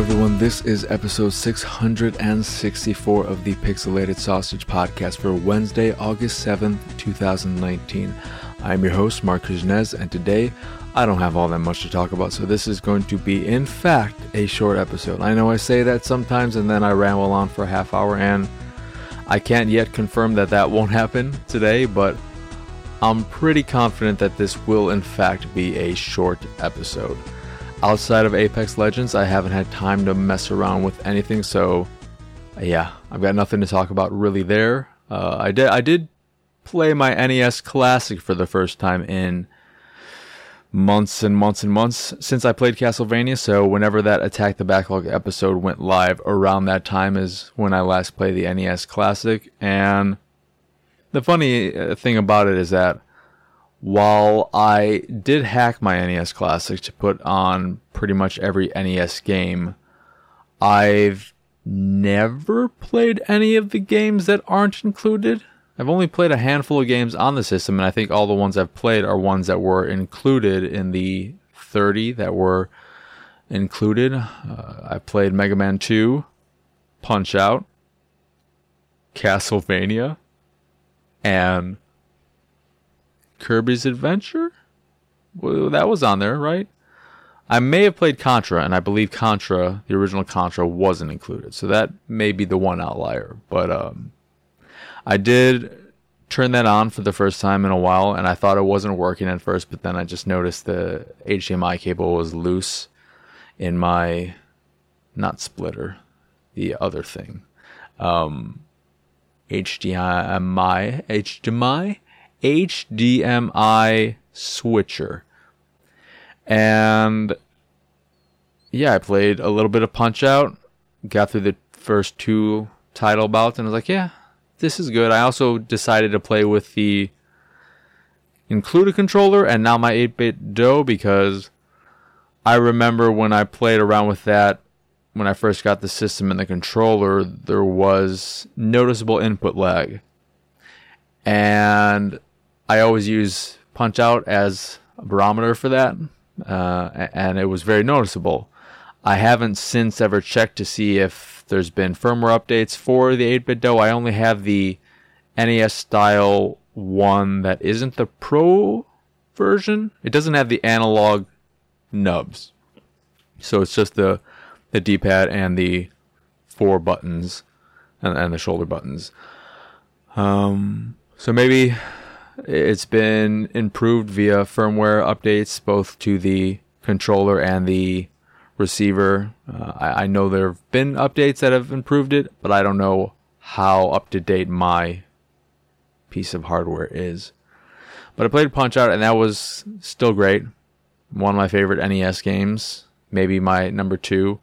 everyone. This is episode 664 of the Pixelated Sausage Podcast for Wednesday, August 7th, 2019. I'm your host, Marc Kuznez, and today I don't have all that much to talk about, so this is going to be, in fact, a short episode. I know I say that sometimes and then I ramble on for a half hour, and I can't yet confirm that that won't happen today, but I'm pretty confident that this will, in fact, be a short episode. Outside of Apex Legends, I haven't had time to mess around with anything, so yeah, I've got nothing to talk about really there. Uh, I did I did play my NES Classic for the first time in months and months and months since I played Castlevania. So whenever that Attack the Backlog episode went live, around that time is when I last played the NES Classic. And the funny uh, thing about it is that while I did hack my NES Classic to put on pretty much every NES game, I've never played any of the games that aren't included. I've only played a handful of games on the system, and I think all the ones I've played are ones that were included in the 30 that were included. Uh, I played Mega Man 2, Punch Out, Castlevania, and Kirby's Adventure? Well, that was on there, right? I may have played Contra, and I believe Contra, the original Contra, wasn't included. So that may be the one outlier. But um, I did turn that on for the first time in a while, and I thought it wasn't working at first, but then I just noticed the HDMI cable was loose in my, not splitter, the other thing. Um, HDMI, HDMI, HDMI switcher. And yeah, I played a little bit of Punch Out, got through the first two title bouts, and I was like, yeah, this is good. I also decided to play with the included controller and now my 8BitDo because I remember when I played around with that when I first got the system and the controller, there was noticeable input lag. And I always use Punch Out as a barometer for that, uh, and it was very noticeable. I haven't since ever checked to see if there's been firmware updates for the 8BitDo. I only have the NES style one that isn't the Pro version. It doesn't have the analog nubs. So it's just the the D pad and the four buttons and, and the shoulder buttons. Um, so maybe it's been improved via firmware updates, both to the controller and the receiver. Uh, I, I, know there have been updates that have improved it, but I don't know how up to date my piece of hardware is. But I played Punch Out, and that was still great. One of my favorite NES games, maybe my number two.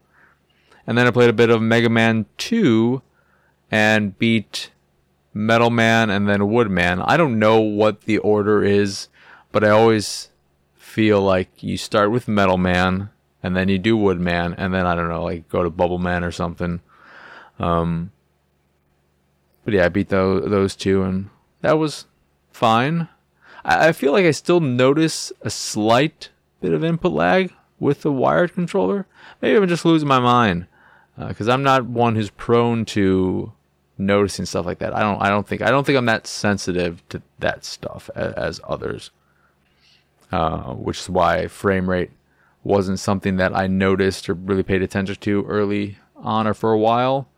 And then I played a bit of Mega Man 2 and beat Metal Man and then Woodman. I don't know what the order is, but I always feel like you start with Metal Man and then you do Woodman and then I don't know, like go to Bubble Man or something. Um, but yeah, I beat those those two and that was fine. I, I feel like I still notice a slight bit of input lag with the wired controller. Maybe I'm just losing my mind because uh, I'm not one who's prone to noticing stuff like that. I don't I don't think I don't think I'm that sensitive to that stuff as, as others. Uh, which is why frame rate wasn't something that I noticed or really paid attention to early on or for a while,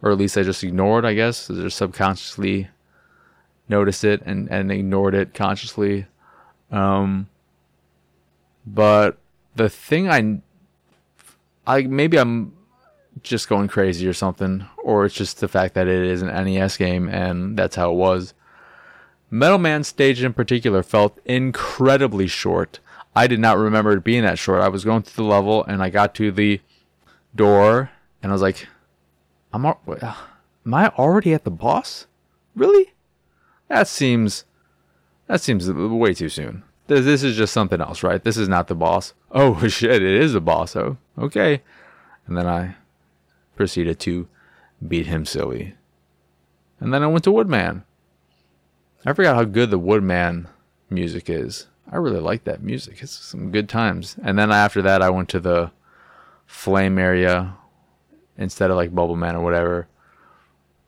or at least I just ignored. I guess or subconsciously noticed it and and ignored it consciously. Um, but the thing I I maybe I'm just going crazy or something, or it's just the fact that it is an NES game and that's how it was. Metal Man stage in particular felt incredibly short. I did not remember it being that short. I was going through the level and I got to the door and I was like, "I'm am I already at the boss? Really? That seems that seems way too soon. This, this is just something else, right? This is not the boss. Oh shit, it is the boss. Oh, okay." And then I proceeded to beat him silly. And then I went to Woodman. I forgot how good the Woodman music is. I really like that music. It's some good times. And then after that, I went to the flame area instead of like Bubble Man or whatever.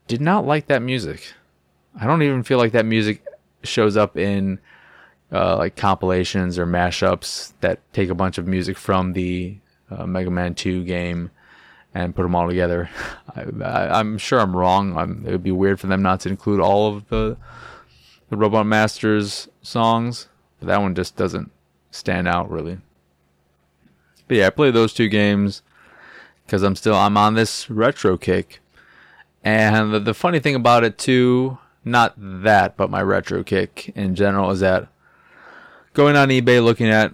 Did not like that music. I don't even feel like that music shows up in uh, like compilations or mashups that take a bunch of music from the uh, Mega Man 2 game and put them all together. I, am sure I'm wrong. I'm, it would be weird for them not to include all of the the Robot Masters songs, but that one just doesn't stand out really. But yeah, I played those two games because I'm still I'm on this retro kick, and the, the funny thing about it too, not that, but my retro kick in general is that going on eBay looking at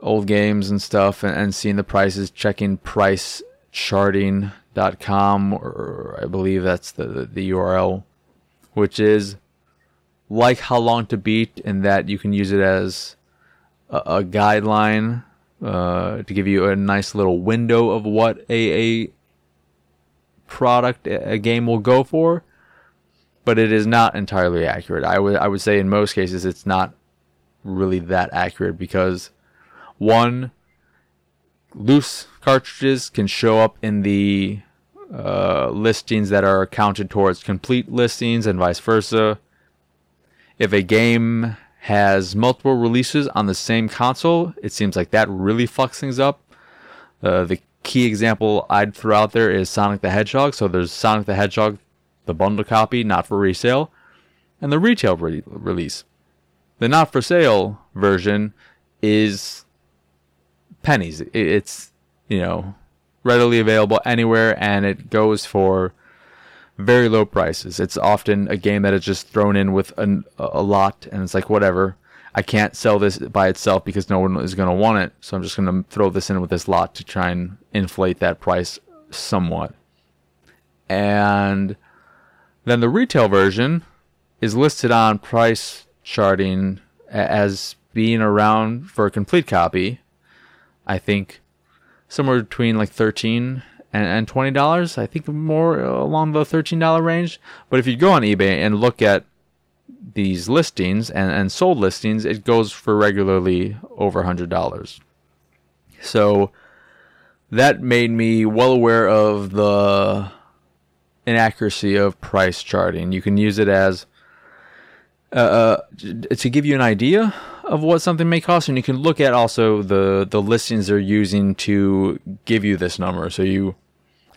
old games and stuff and, and seeing the prices, checking pricecharting.com, or I believe that's the, the, the URL, which is like how long to beat in that you can use it as a, a guideline uh, to give you a nice little window of what a, a product a game will go for but it is not entirely accurate. I would i would say in most cases it's not really that accurate because one, loose cartridges can show up in the uh, listings that are counted towards complete listings and vice versa. If a game has multiple releases on the same console, it seems like that really fucks things up. Uh, the key example I'd throw out there is Sonic the Hedgehog. So there's Sonic the Hedgehog, the bundle copy, not for resale, and the retail re- release. The not for sale version is pennies. It's, you know, readily available anywhere and it goes for very low prices. It's often a game that is just thrown in with an, a lot and it's like, whatever. I can't sell this by itself because no one is going to want it. So I'm just going to throw this in with this lot to try and inflate that price somewhat. And then the retail version is listed on price charting as being around for a complete copy I think somewhere between like 13 and, and $20. I think more along the $13 range. But if you go on eBay and look at these listings and, and sold listings, it goes for regularly over $100. So that made me well aware of the inaccuracy of PriceCharting. You can use it as uh, uh to give you an idea of what something may cost, and you can look at also the the listings they're using to give you this number. So you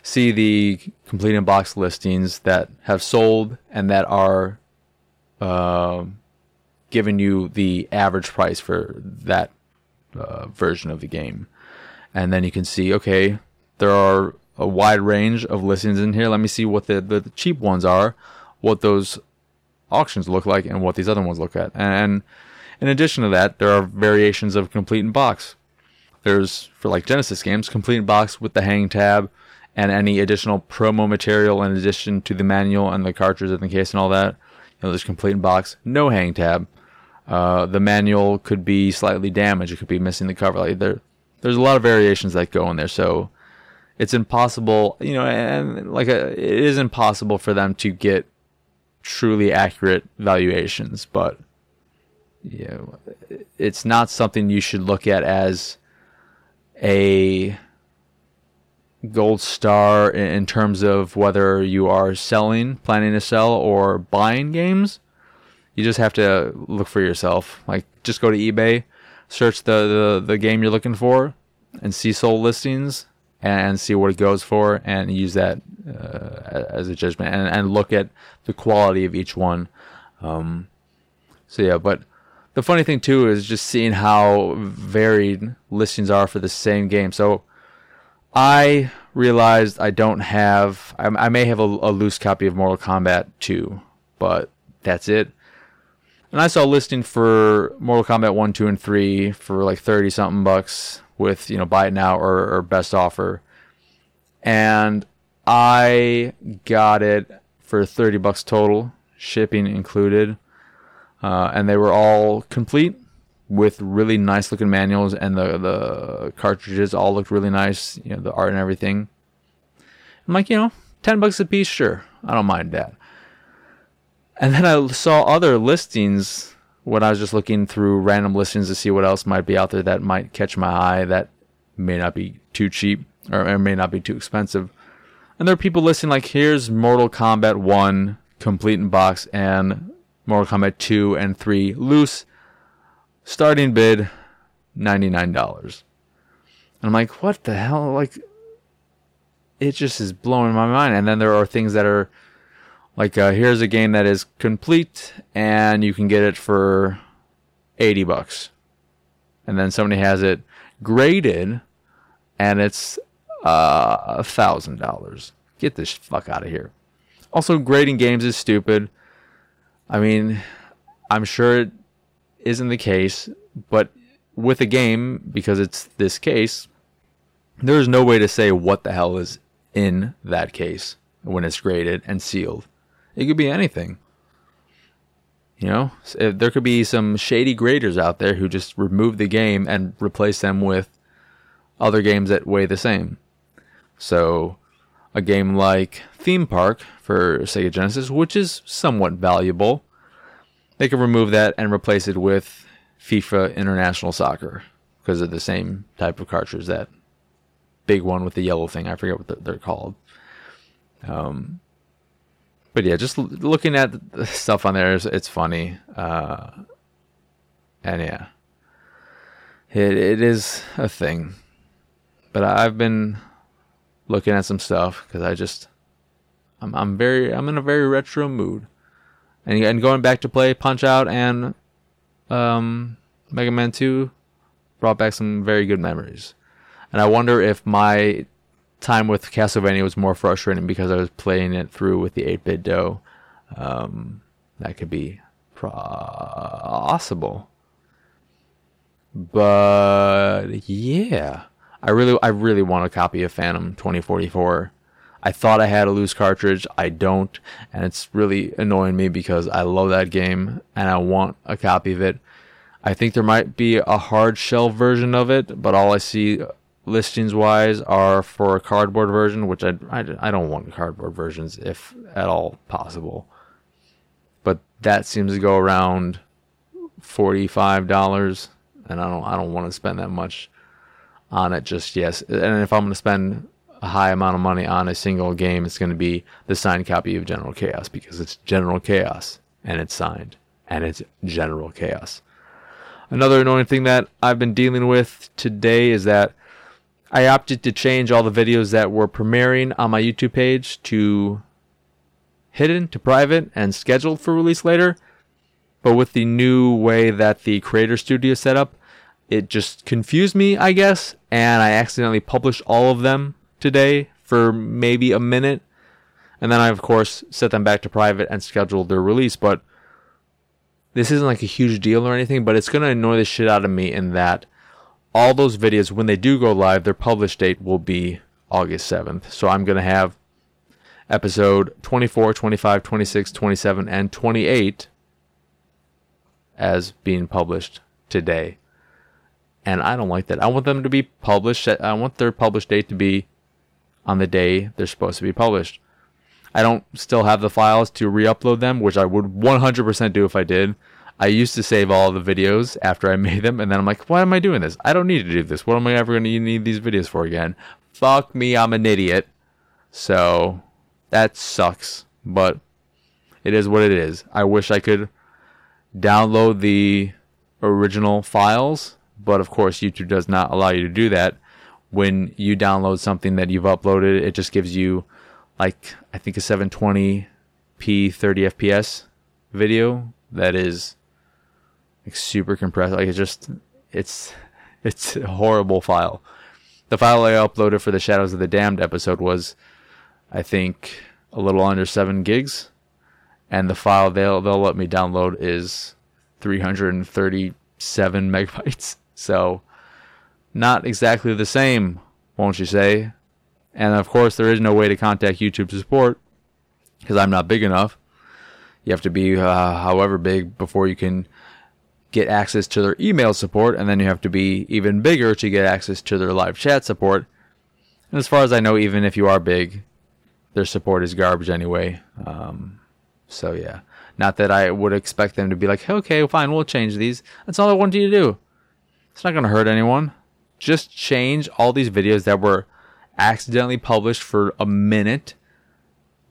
see the complete box listings that have sold and that are uh, giving you the average price for that uh, version of the game, and then you can see okay, there are a wide range of listings in here. Let me see what the, the cheap ones are, what those auctions look like, and what these other ones look at, and in addition to that, there are variations of complete in box. There's, for like Genesis games, complete in box with the hang tab and any additional promo material in addition to the manual and the cartridge and the case and all that. You know, there's complete in box, no hang tab. Uh, the manual could be slightly damaged. It could be missing the cover. Like there, there's a lot of variations that go in there. So it's impossible, you know, and like a, it is impossible for them to get truly accurate valuations. But you know, it's not something you should look at as a gold star in terms of whether you are selling, planning to sell, or buying games. You just have to look for yourself. Like, just go to eBay, search the, the, the game you're looking for, and see sold listings, and see what it goes for, and use that uh, as a judgment, and, and look at the quality of each one. Um, so yeah, but the funny thing too is just seeing how varied listings are for the same game. So I realized I don't have. I, I may have a, a, loose copy of Mortal Kombat 2, but that's it. And I saw a listing for Mortal Kombat 1, 2, and 3 for like 30 something bucks with, you know, buy it now or, or best offer. And I got it for 30 bucks total, shipping included uh, and they were all complete with really nice looking manuals, and the the cartridges all looked really nice. You know, the art and everything. I'm like, you know, ten bucks a piece, sure, I don't mind that. And then I saw other listings when I was just looking through random listings to see what else might be out there that might catch my eye that may not be too cheap or, may not be too expensive. And there are people listing like, here's Mortal Kombat 1 complete in box and Mortal Kombat 2 and 3 loose. Starting bid $99. And I'm like, what the hell? Like, it just is blowing my mind. And then there are things that are like, uh, here's a game that is complete and you can get it for 80 bucks. And then somebody has it graded and it's uh, a thousand dollars. Get this fuck out of here. Also, grading games is stupid. I mean, I'm sure it isn't the case, but with a game, because it's this case, there's no way to say what the hell is in that case when it's graded and sealed. It could be anything. You know, eh, there could be some shady graders out there who just remove the game and replace them with other games that weigh the same. So, a game like Theme Park for Sega Genesis, which is somewhat valuable, they could remove that and replace it with FIFA International Soccer because of the same type of cartridge that big one with the yellow thing. I forget what they're called. Um, but yeah, just looking at the stuff on there, it's, it's funny. Uh, and yeah, it, it is a thing. But I've been looking at some stuff because I just, I'm, I'm very, I'm in a very retro mood. And, and going back to play Punch Out and um, Mega Man 2 brought back some very good memories. And I wonder if my time with Castlevania was more frustrating because I was playing it through with the 8BitDo. Um, that could be possible. But yeah, I really, I really want a copy of Phantom 2040. I thought I had a loose cartridge. I don't, and it's really annoying me because I love that game and I want a copy of it. I think there might be a hard shell version of it, but all I see listings wise are for a cardboard version, which I, I, I don't want cardboard versions if at all possible. But that seems to go around forty five dollars, and I don't I don't want to spend that much on it just yes. And if I'm going to spend a high amount of money on a single game, it's going to be the signed copy of General Chaos because it's General Chaos and it's signed and it's General Chaos. Another annoying thing that I've been dealing with today is that I opted to change all the videos that were premiering on my YouTube page to hidden, to private, and scheduled for release later. But with the new way that the Creator Studio set up, it just confused me, I guess, and I accidentally published all of them today for maybe a minute. And then I, of course, set them back to private and scheduled their release. But this isn't like a huge deal or anything, but it's going to annoy the shit out of me in that all those videos, when they do go live, their published date will be August 7th. So I'm going to have episode 24, 25, 26, 27, and 28 as being published today. And I don't like that. I want them to be published. I want their published date to be on the day they're supposed to be published. I don't still have the files to re upload them, which I would 100% do if I did. I used to save all the videos after I made them, and then I'm like, why am I doing this? I don't need to do this. What am I ever going to need these videos for again? Fuck me, I'm an idiot. So that sucks, but it is what it is. I wish I could download the original files, but of course, YouTube does not allow you to do that. When you download something that you've uploaded, it just gives you like I think a 720p 30 fps video that is like super compressed. Like it's just it's it's a horrible file. The file I uploaded for the Shadows of the Damned episode was I think a little under seven gigs. And the file they'll they'll let me download is 337 megabytes. So not exactly the same, won't you say? And of course, there is no way to contact YouTube support because I'm not big enough. You have to be uh, however big before you can get access to their email support, and then you have to be even bigger to get access to their live chat support. And as far as I know, even if you are big, their support is garbage anyway. Um, so yeah, not that I would expect them to be like, okay, fine, we'll change these. That's all I want you to do. It's not going to hurt anyone. Just change all these videos that were accidentally published for a minute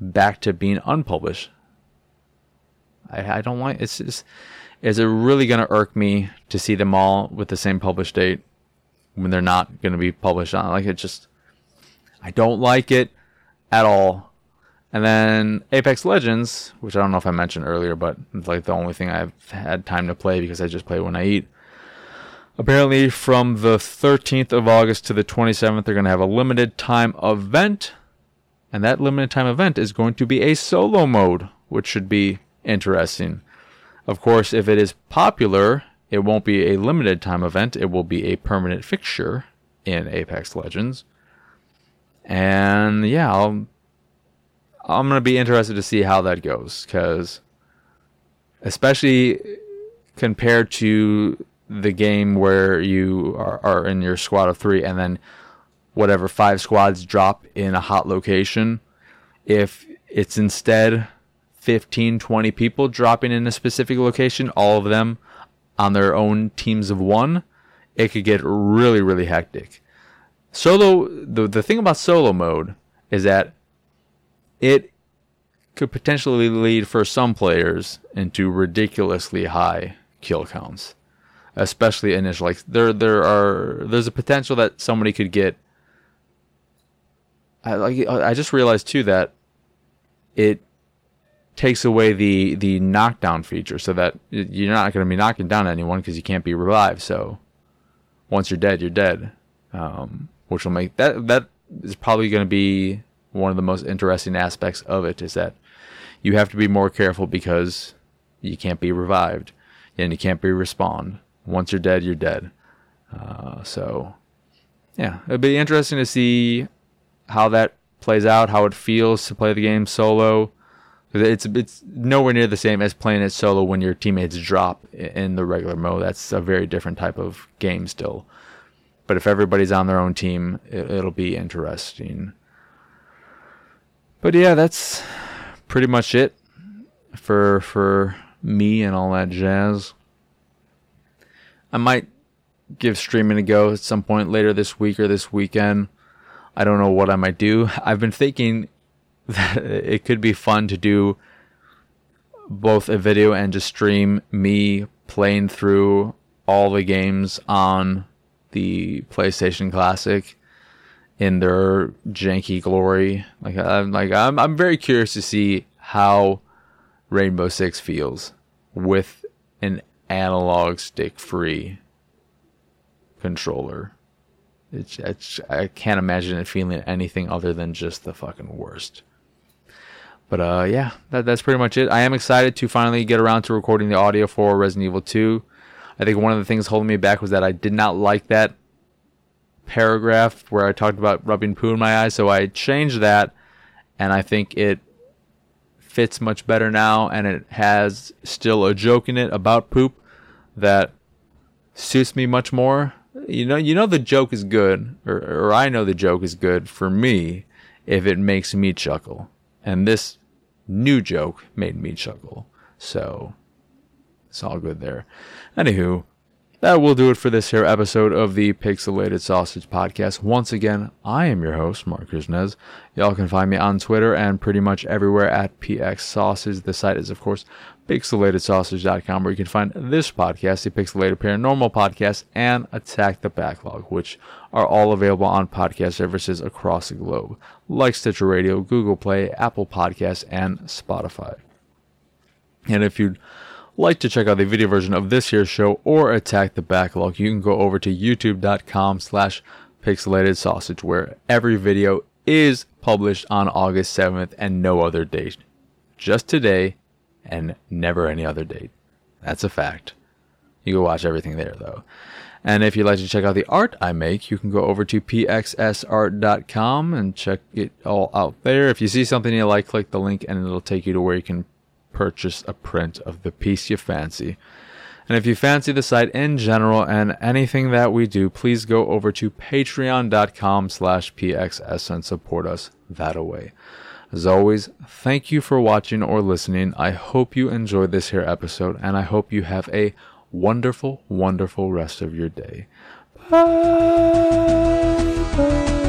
back to being unpublished. I, I don't like it's just is it really going to irk me to see them all with the same published date when they're not going to be published on like it just I don't like it at all. And then Apex Legends, which I don't know if I mentioned earlier, but it's like the only thing I've had time to play because I just play when I eat. Apparently, from the 13th of August to the 27th, they're going to have a limited time event. And that limited time event is going to be a solo mode, which should be interesting. Of course, if it is popular, it won't be a limited time event, it will be a permanent fixture in Apex Legends. And yeah, I'll, I'm going to be interested to see how that goes because, especially compared to the game where you are, are in your squad of three and then whatever five squads drop in a hot location, if it's instead 15, 20 people dropping in a specific location, all of them on their own teams of one, it could get really, really hectic. Solo, the, the thing about solo mode is that it could potentially lead for some players into ridiculously high kill counts, especially initial. Like there, there are there's a potential that somebody could get. I like I just realized too that it takes away the the knockdown feature, so that you're not going to be knocking down anyone because you can't be revived. So once you're dead, you're dead. Um, which will make that that is probably going to be one of the most interesting aspects of it is that you have to be more careful because you can't be revived and you can't be respawned. Once you're dead, you're dead. Uh, so, yeah, it'd be interesting to see how that plays out, how it feels to play the game solo. It's it's nowhere near the same as playing it solo when your teammates drop in the regular mode. That's a very different type of game still. But if everybody's on their own team, it, it'll be interesting. But yeah, that's pretty much it for for me and all that jazz. I might give streaming a go at some point later this week or this weekend. I don't know what I might do. I've been thinking that it could be fun to do both a video and just stream me playing through all the games on the PlayStation Classic in their janky glory. Like I'm like I'm I'm very curious to see how Rainbow Six feels with an analog stick free controller. It's, it's I can't imagine it feeling anything other than just the fucking worst. But uh yeah, that, that's pretty much it. I am excited to finally get around to recording the audio for Resident Evil 2. I think one of the things holding me back was that I did not like that paragraph where I talked about rubbing poo in my eyes, so I changed that, and I think it fits much better now, and it has still a joke in it about poop that suits me much more. You know, you know the joke is good, or, or I know the joke is good for me if it makes me chuckle, and this new joke made me chuckle, so it's all good there. Anywho, that will do it for this here episode of the Pixelated Sausage Podcast. Once again, I am your host, Marc Krishnez. Y'all can find me on Twitter and pretty much everywhere at PX Sausage. The site is, of course, pixelatedsausage.com, where you can find this podcast, the Pixelated Paranormal Podcast, and Attack the Backlog, which are all available on podcast services across the globe, like Stitcher Radio, Google Play, Apple Podcasts, and Spotify. And if you'd like to check out the video version of this here show or attack the backlog, you can go over to youtube.com slash pixelated sausage where every video is published on August 7th and no other date. Just today and never any other date. That's a fact. You can watch everything there though. And if you'd like to check out the art I make, you can go over to pxsart.com and check it all out there. If you see something you like, click the link and it'll take you to where you can purchase a print of the piece you fancy. And if you fancy the site in general and anything that we do, please go over to patreon.com slash pxs and support us that way. As always, thank you for watching or listening. I hope you enjoyed this here episode and I hope you have a wonderful, wonderful rest of your day. Bye. Bye.